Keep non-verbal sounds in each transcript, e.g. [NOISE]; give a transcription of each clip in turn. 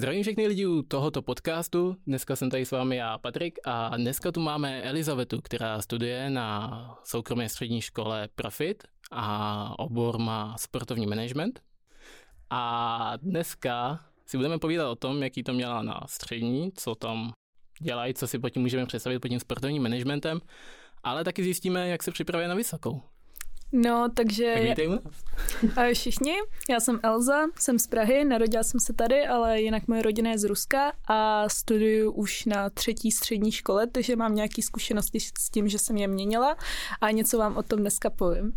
Zdravím všechny lidi u tohoto podcastu. Dneska jsem tady s vámi já, Patrik, a dneska tu máme Elizabetu, která studuje na soukromé střední škole Profit a obor má sportovní management. A dneska si budeme povídat o tom, jaký to měla na střední, co tam dělají, co si pod tím můžeme představit pod tím sportovním managementem, ale taky zjistíme, jak se připravuje na vysokou. No, takže... Tak vítej u nás. Ahoj všichni, já jsem Elza, jsem z Prahy, narodila jsem se tady, ale jinak moje rodina je z Ruska a studuju už na třetí střední škole, takže mám nějaké zkušenosti s tím, že jsem je měnila a něco vám o tom dneska povím.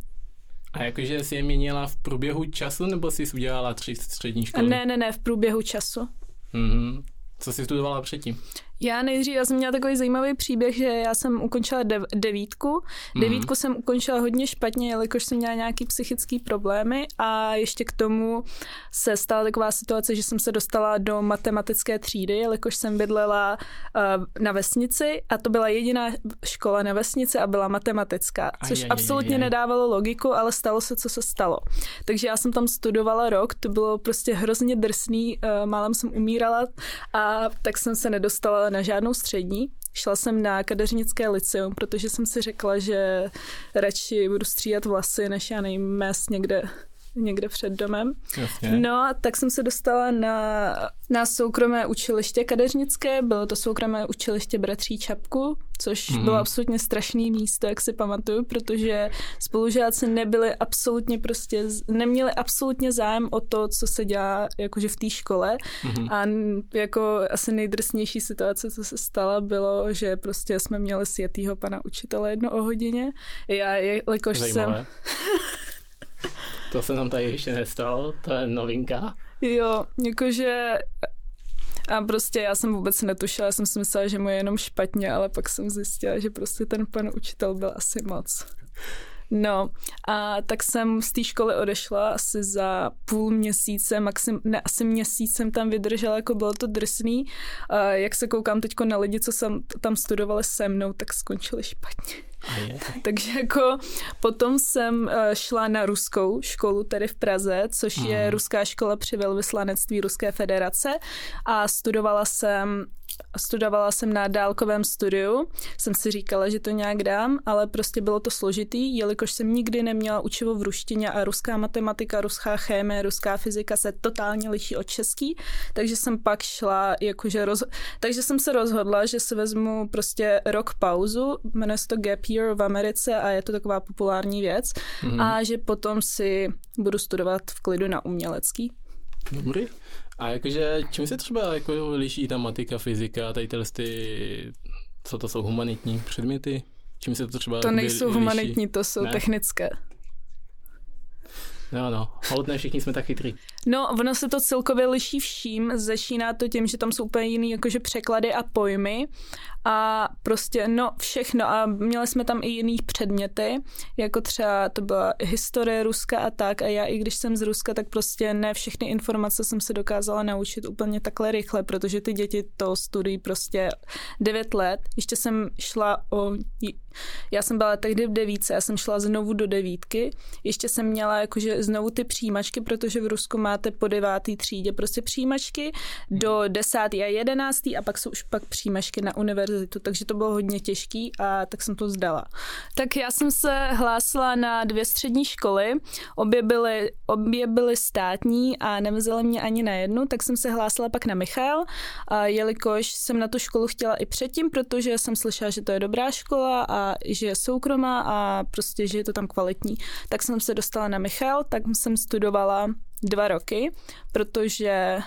A jakože jsi je měnila v průběhu času, nebo jsi udělala tři střední školy? Ne, ne, ne, v průběhu času. Mm-hmm. Co jsi studovala předtím? Já nejdřív, já jsem měla takový zajímavý příběh, že já jsem ukončila dev, devítku. Mm-hmm. Devítku jsem ukončila hodně špatně, jelikož jsem měla nějaký psychický problémy a ještě k tomu se stala taková situace, že jsem se dostala do matematické třídy, jelikož jsem bydlela uh, na vesnici a to byla jediná škola na vesnici a byla matematická, což aj, aj, absolutně aj, aj. nedávalo logiku, ale stalo se, co se stalo. Takže já jsem tam studovala rok, to bylo prostě hrozně drsný, uh, málem jsem umírala a tak jsem se nedostala na žádnou střední. Šla jsem na kadeřnické liceum, protože jsem si řekla, že radši budu stříhat vlasy, než já nevím, mést někde někde před domem. Jasně. No, tak jsem se dostala na, na soukromé učiliště kadeřnické, bylo to soukromé učiliště Bratří Čapku, což mm. bylo absolutně strašný místo, jak si pamatuju, protože spolužáci nebyli absolutně prostě, neměli absolutně zájem o to, co se dělá jakože v té škole mm. a jako asi nejdrsnější situace, co se stala, bylo, že prostě jsme měli světýho pana učitele jedno o hodině. Já, jelikož Zajímavé. jsem... [LAUGHS] To se nám tady ještě nestalo, to je novinka. Jo, jakože a prostě já jsem vůbec netušila, já jsem si myslela, že mu je jenom špatně, ale pak jsem zjistila, že prostě ten pan učitel byl asi moc. No a tak jsem z té školy odešla asi za půl měsíce, maxim, ne, asi měsíc jsem tam vydržela, jako bylo to drsný. A jak se koukám teď na lidi, co jsem tam studovali se mnou, tak skončili špatně. Takže jako potom jsem eh, šla na ruskou školu tady v Praze, což je ruská škola při velvyslanectví Ruské federace a studovala jsem studovala jsem na dálkovém studiu, jsem si říkala, že to nějak dám, ale prostě bylo to složitý, jelikož jsem nikdy neměla učivo v ruštině a ruská matematika, ruská chémie, ruská fyzika se totálně liší od český, takže jsem pak šla jakože roz... takže jsem se rozhodla, že si vezmu prostě rok pauzu, jmenuje se to Gap Year v Americe a je to taková populární věc mm. a že potom si budu studovat v klidu na umělecký. Dobrý. A jakože, čím se třeba jako liší ta matika, fyzika, tady ty, co to jsou humanitní předměty? Čím se to třeba To nejsou liší? humanitní, to jsou ne? technické. No, no, hold všichni jsme tak chytrý. No, ono se to celkově liší vším, začíná to tím, že tam jsou úplně jiný jakože překlady a pojmy. A prostě no všechno. A měli jsme tam i jiný předměty, jako třeba to byla historie Ruska a tak. A já i když jsem z Ruska, tak prostě ne všechny informace jsem se dokázala naučit úplně takhle rychle, protože ty děti to studují prostě 9 let. Ještě jsem šla o já jsem byla tehdy v devíce, já jsem šla znovu do devítky, ještě jsem měla jakože znovu ty přijímačky, protože v Rusku máte po devátý třídě prostě přijímačky do desátý a jedenáctý a pak jsou už pak přijímačky na univerzitu, takže to bylo hodně těžký a tak jsem to zdala. Tak já jsem se hlásila na dvě střední školy, obě byly, obě byly státní a nevzala mě ani na jednu, tak jsem se hlásila pak na Michal, a jelikož jsem na tu školu chtěla i předtím, protože jsem slyšela, že to je dobrá škola a že je soukromá a prostě, že je to tam kvalitní. Tak jsem se dostala na Michal, tak jsem studovala dva roky, protože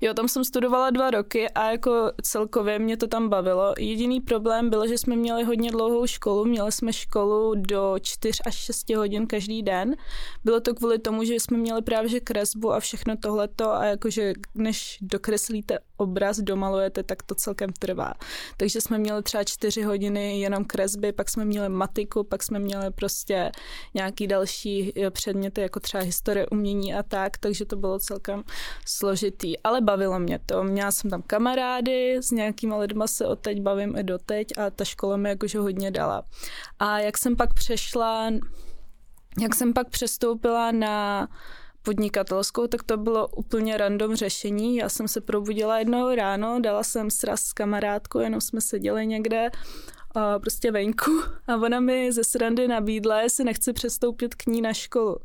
Jo, tam jsem studovala dva roky a jako celkově mě to tam bavilo. Jediný problém byl, že jsme měli hodně dlouhou školu, měli jsme školu do 4 až 6 hodin každý den. Bylo to kvůli tomu, že jsme měli právě že kresbu a všechno tohleto a jakože než dokreslíte obraz, domalujete, tak to celkem trvá. Takže jsme měli třeba 4 hodiny jenom kresby, pak jsme měli matiku, pak jsme měli prostě nějaký další eh, předměty, jako třeba historie umění a tak, takže to bylo celkem složitý ale bavilo mě to. Měla jsem tam kamarády, s nějakýma lidma se od teď bavím i doteď a ta škola mi jakože hodně dala. A jak jsem pak přešla, jak jsem pak přestoupila na podnikatelskou, tak to bylo úplně random řešení. Já jsem se probudila jednoho ráno, dala jsem sraz s kamarádkou, jenom jsme seděli někde a prostě venku a ona mi ze srandy nabídla, jestli nechci přestoupit k ní na školu.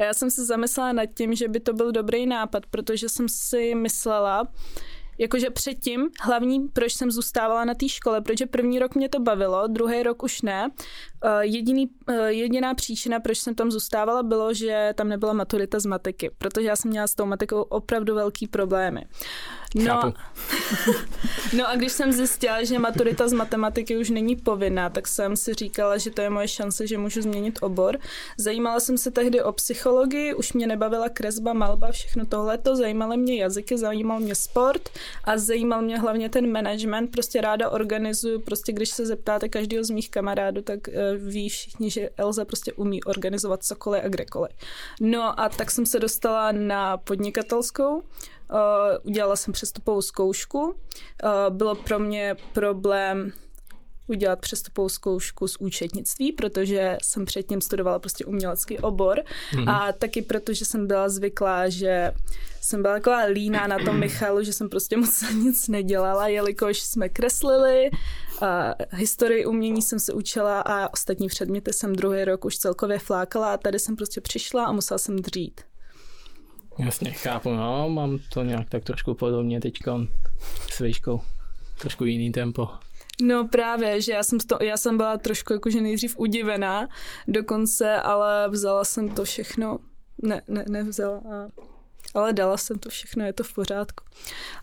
A já jsem se zamyslela nad tím, že by to byl dobrý nápad, protože jsem si myslela, jakože předtím hlavní, proč jsem zůstávala na té škole, protože první rok mě to bavilo, druhý rok už ne. Eh, jediný, eh, jediná příčina, proč jsem tam zůstávala, bylo, že tam nebyla maturita z matiky, protože já jsem měla s tou matikou opravdu velký problémy. No, [LAUGHS] no a když jsem zjistila, že maturita z matematiky už není povinná, tak jsem si říkala, že to je moje šance, že můžu změnit obor. Zajímala jsem se tehdy o psychologii, už mě nebavila kresba, malba, všechno tohleto, zajímaly mě jazyky, zajímal mě sport a zajímal mě hlavně ten management, prostě ráda organizuju, prostě když se zeptáte každého z mých kamarádů, tak uh, ví všichni, že Elza prostě umí organizovat cokoliv a kdekoliv. No a tak jsem se dostala na podnikatelskou, Uh, udělala jsem přestupovou zkoušku. Uh, bylo pro mě problém udělat přestupovou zkoušku z účetnictví, protože jsem předtím studovala prostě umělecký obor mm-hmm. a taky protože jsem byla zvyklá, že jsem byla taková líná na tom Michalu, že jsem prostě moc [LAUGHS] nic nedělala, jelikož jsme kreslili, a historii umění jsem se učila a ostatní předměty jsem druhý rok už celkově flákala a tady jsem prostě přišla a musela jsem dřít. Jasně, chápu, no, mám to nějak tak trošku podobně teď s výškou. Trošku jiný tempo. No právě, že já jsem, to, já jsem byla trošku jakože nejdřív udivená dokonce, ale vzala jsem to všechno, ne, ne, nevzala a ale dala jsem to všechno, je to v pořádku.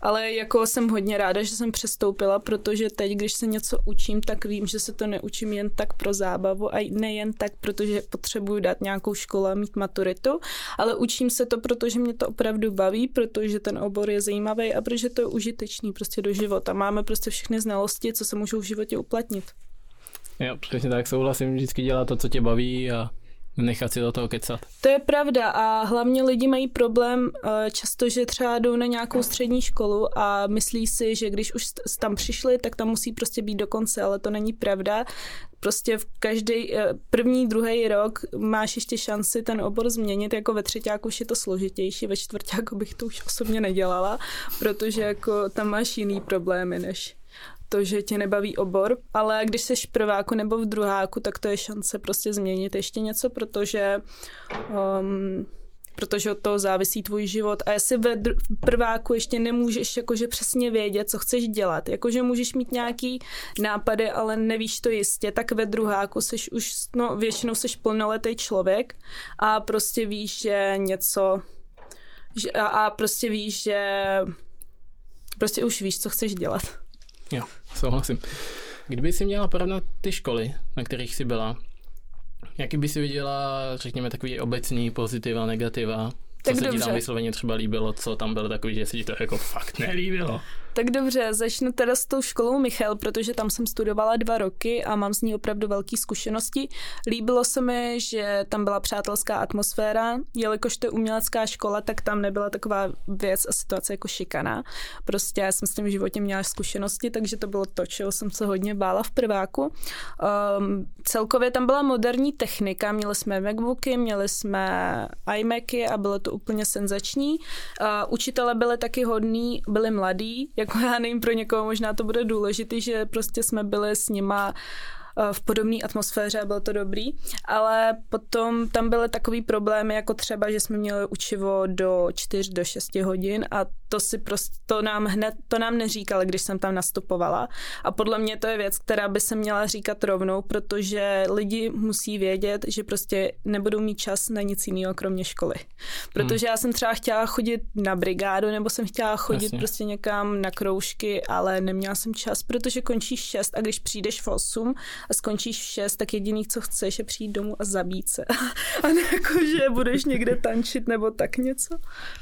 Ale jako jsem hodně ráda, že jsem přestoupila, protože teď, když se něco učím, tak vím, že se to neučím jen tak pro zábavu a nejen tak, protože potřebuju dát nějakou školu a mít maturitu, ale učím se to, protože mě to opravdu baví, protože ten obor je zajímavý a protože to je užitečný prostě do života. Máme prostě všechny znalosti, co se můžou v životě uplatnit. Jo, přesně tak souhlasím, vždycky dělat to, co tě baví a nechat si do toho kecat. To je pravda a hlavně lidi mají problém eh, často, že třeba jdou na nějakou střední školu a myslí si, že když už tam přišli, tak tam musí prostě být do konce, ale to není pravda. Prostě v každý eh, první, druhý rok máš ještě šanci ten obor změnit, jako ve třetíku už je to složitější, ve čtvrtíku bych to už osobně nedělala, protože jako tam máš jiný problémy než to, že tě nebaví obor, ale když jsi v prváku nebo v druháku, tak to je šance prostě změnit ještě něco, protože um, protože od toho závisí tvůj život a jestli ve dr- prváku ještě nemůžeš jakože přesně vědět, co chceš dělat, jakože můžeš mít nějaký nápady, ale nevíš to jistě, tak ve druháku seš už, no většinou seš plnoletý člověk a prostě víš, že něco že, a, a prostě víš, že prostě už víš, co chceš dělat. Jo, souhlasím. Kdyby si měla porovnat ty školy, na kterých jsi byla, jaký by si viděla, řekněme, takový obecný pozitiva, negativa? Co tak se dobře. ti tam vysloveně třeba líbilo, co tam bylo takový, že se ti to jako fakt nelíbilo? Tak dobře, začnu teda s tou školou Michal, protože tam jsem studovala dva roky a mám z ní opravdu velké zkušenosti. Líbilo se mi, že tam byla přátelská atmosféra, jelikož to je umělecká škola, tak tam nebyla taková věc a situace jako šikana. Prostě já jsem s tím v životě měla zkušenosti, takže to bylo to, čeho jsem se hodně bála v prváku. Um, celkově tam byla moderní technika, měli jsme MacBooky, měli jsme iMacy a bylo to úplně senzační. Uh, učitele byli taky hodní, byli mladí, jako já nevím, pro někoho možná to bude důležité, že prostě jsme byli s nima v podobné atmosféře a bylo to dobrý, ale potom tam byly takový problémy, jako třeba, že jsme měli učivo do 4 do 6 hodin a to si prostě, to nám hned, to nám neříkali, když jsem tam nastupovala a podle mě to je věc, která by se měla říkat rovnou, protože lidi musí vědět, že prostě nebudou mít čas na nic jiného, kromě školy. Protože hmm. já jsem třeba chtěla chodit na brigádu, nebo jsem chtěla chodit Jasně. prostě někam na kroužky, ale neměla jsem čas, protože končíš 6 a když přijdeš v 8 a skončíš v 6, tak jediný, co chceš, je přijít domů a zabít se. [LAUGHS] a ne jako, že budeš někde tančit nebo tak něco.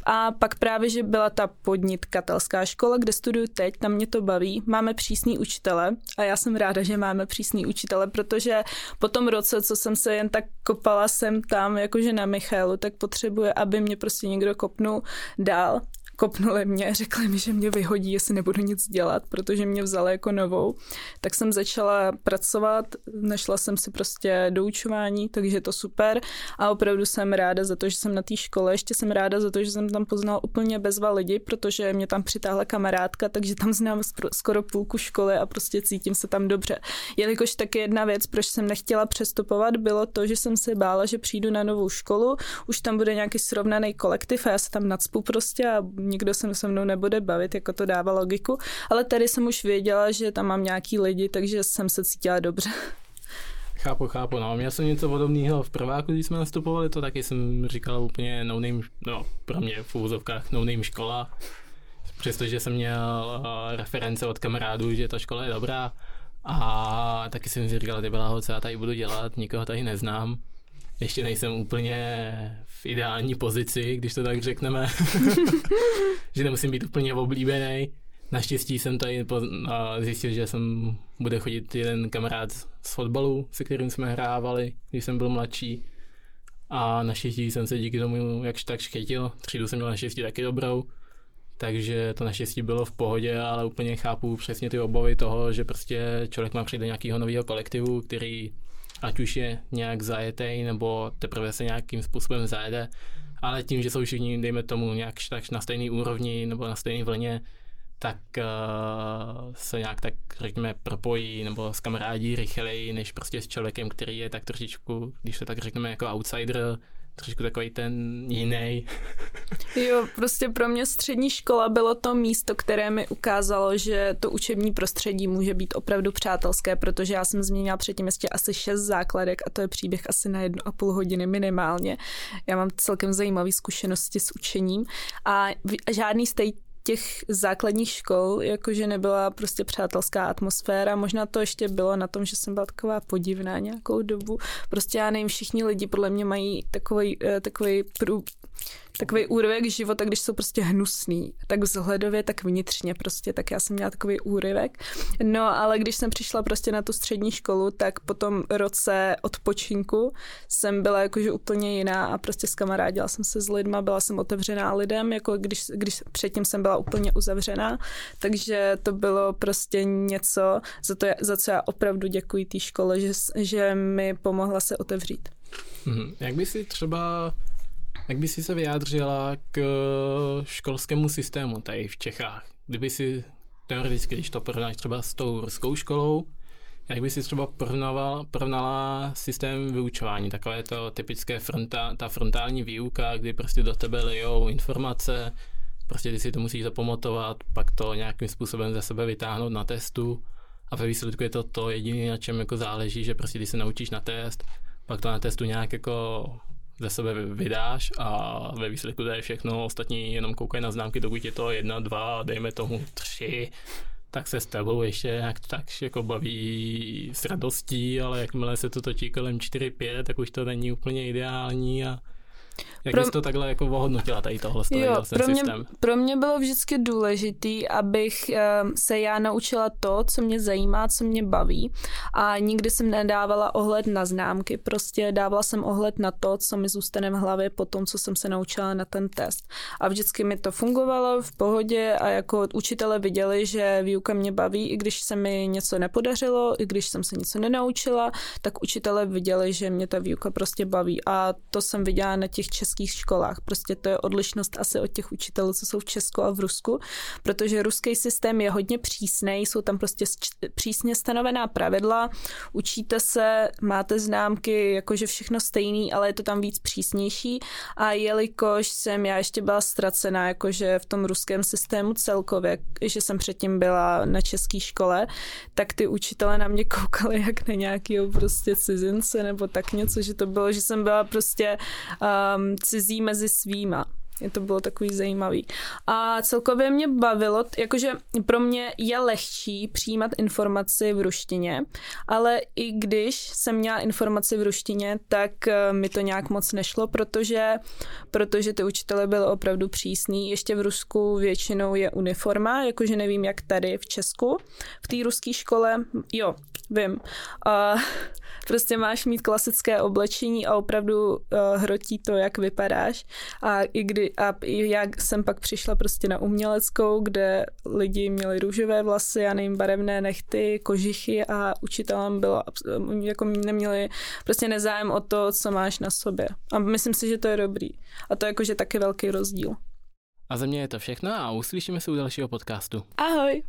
A pak právě, že byla ta podnitkatelská škola, kde studuju teď, tam mě to baví. Máme přísný učitele a já jsem ráda, že máme přísný učitele, protože po tom roce, co jsem se jen tak kopala sem tam, jakože na Michalu, tak potřebuje, aby mě prostě někdo kopnul dál kopnuli mě, řekli mi, že mě vyhodí, jestli nebudu nic dělat, protože mě vzali jako novou. Tak jsem začala pracovat, našla jsem si prostě doučování, takže to super a opravdu jsem ráda za to, že jsem na té škole, ještě jsem ráda za to, že jsem tam poznal úplně bezva lidi, protože mě tam přitáhla kamarádka, takže tam znám skoro půlku školy a prostě cítím se tam dobře. Jelikož taky jedna věc, proč jsem nechtěla přestupovat, bylo to, že jsem se bála, že přijdu na novou školu, už tam bude nějaký srovnaný kolektiv a já se tam nadspu prostě a nikdo se se mnou nebude bavit, jako to dává logiku. Ale tady jsem už věděla, že tam mám nějaký lidi, takže jsem se cítila dobře. Chápu, chápu, no. Měl jsem něco podobného v prváku, když jsme nastupovali, to taky jsem říkal úplně no name, no, pro mě v úvozovkách no name škola. Přestože jsem měl uh, reference od kamarádů, že ta škola je dobrá. A taky jsem si říkal, ty byla co já tady budu dělat, nikoho tady neznám. Ještě nejsem úplně v ideální pozici, když to tak řekneme. [LAUGHS] že nemusím být úplně oblíbený. Naštěstí jsem tady zjistil, že jsem bude chodit jeden kamarád z fotbalu, se kterým jsme hrávali, když jsem byl mladší. A naštěstí jsem se díky tomu jakž tak chytil. Třídu jsem měl naštěstí taky dobrou. Takže to naštěstí bylo v pohodě, ale úplně chápu přesně ty obavy toho, že prostě člověk má přijít do nějakého nového kolektivu, který ať už je nějak zajetý, nebo teprve se nějakým způsobem zajede, ale tím, že jsou všichni, dejme tomu, nějak tak na stejné úrovni nebo na stejné vlně, tak uh, se nějak tak, řekněme, propojí nebo s kamarádí rychleji, než prostě s člověkem, který je tak trošičku, když se tak řekneme, jako outsider, trošku takový ten jiný. [LAUGHS] Jo, prostě pro mě střední škola bylo to místo, které mi ukázalo, že to učební prostředí může být opravdu přátelské, protože já jsem změnila předtím ještě asi šest základek a to je příběh asi na jednu a půl hodiny minimálně. Já mám celkem zajímavé zkušenosti s učením a žádný z těch základních škol, jakože nebyla prostě přátelská atmosféra. Možná to ještě bylo na tom, že jsem byla taková podivná nějakou dobu. Prostě já nevím, všichni lidi podle mě mají takový, eh, takový prů, takový úryvek života, když jsou prostě hnusný, tak vzhledově, tak vnitřně prostě, tak já jsem měla takový úryvek. No, ale když jsem přišla prostě na tu střední školu, tak po tom roce odpočinku jsem byla jakože úplně jiná a prostě s kamarádila jsem se s lidma, byla jsem otevřená lidem, jako když, když předtím jsem byla úplně uzavřená, takže to bylo prostě něco, za, to, za co já opravdu děkuji té škole, že, že mi pomohla se otevřít. Hmm, jak by si třeba jak by si se vyjádřila k eh, školskému systému tady v Čechách? Kdyby si teoreticky, když to porovnáš třeba s tou ruskou školou, jak by si třeba porovnala, porovnala systém vyučování, takové to typické fronta, ta frontální výuka, kdy prostě do tebe lejou informace, prostě ty si to musíš zapamatovat, pak to nějakým způsobem ze sebe vytáhnout na testu a ve výsledku je to to jediné, na čem jako záleží, že prostě ty se naučíš na test, pak to na testu nějak jako ze sebe vydáš a ve výsledku to je všechno, ostatní jenom koukají na známky, dokud je to jedna, dva, dejme tomu tři, tak se s tebou ještě jak tak jako baví s radostí, ale jakmile se to točí kolem 4-5, tak už to není úplně ideální a jak pro... jsi to takhle jako ohodnotila tady tohle jo, ten pro mě, systém? Pro mě bylo vždycky důležitý, abych um, se já naučila to, co mě zajímá, co mě baví a nikdy jsem nedávala ohled na známky, prostě dávala jsem ohled na to, co mi zůstane v hlavě po tom, co jsem se naučila na ten test. A vždycky mi to fungovalo v pohodě a jako učitele viděli, že výuka mě baví, i když se mi něco nepodařilo, i když jsem se něco nenaučila, tak učitele viděli, že mě ta výuka prostě baví a to jsem viděla na těch českých českých školách. Prostě to je odlišnost asi od těch učitelů, co jsou v Česku a v Rusku, protože ruský systém je hodně přísný, jsou tam prostě přísně stanovená pravidla, učíte se, máte známky, jakože všechno stejný, ale je to tam víc přísnější a jelikož jsem já ještě byla ztracená, jakože v tom ruském systému celkově, že jsem předtím byla na české škole, tak ty učitele na mě koukali jak na nějakého prostě cizince nebo tak něco, že to bylo, že jsem byla prostě um, cizí mezi svýma. Je to bylo takový zajímavý. A celkově mě bavilo, jakože pro mě je lehčí přijímat informaci v ruštině, ale i když jsem měla informaci v ruštině, tak eh, mi to nějak moc nešlo, protože, protože ty učitele byly opravdu přísný. Ještě v Rusku většinou je uniforma, jakože nevím, jak tady v Česku. V té ruské škole, jo, vím. A [LAUGHS] prostě máš mít klasické oblečení a opravdu uh, hrotí to, jak vypadáš. A i kdy, a jak jsem pak přišla prostě na uměleckou, kde lidi měli růžové vlasy a nevím, barevné nechty, kožichy a učitelám bylo, jako neměli prostě nezájem o to, co máš na sobě. A myslím si, že to je dobrý. A to je jakože taky velký rozdíl. A za mě je to všechno a uslyšíme se u dalšího podcastu. Ahoj!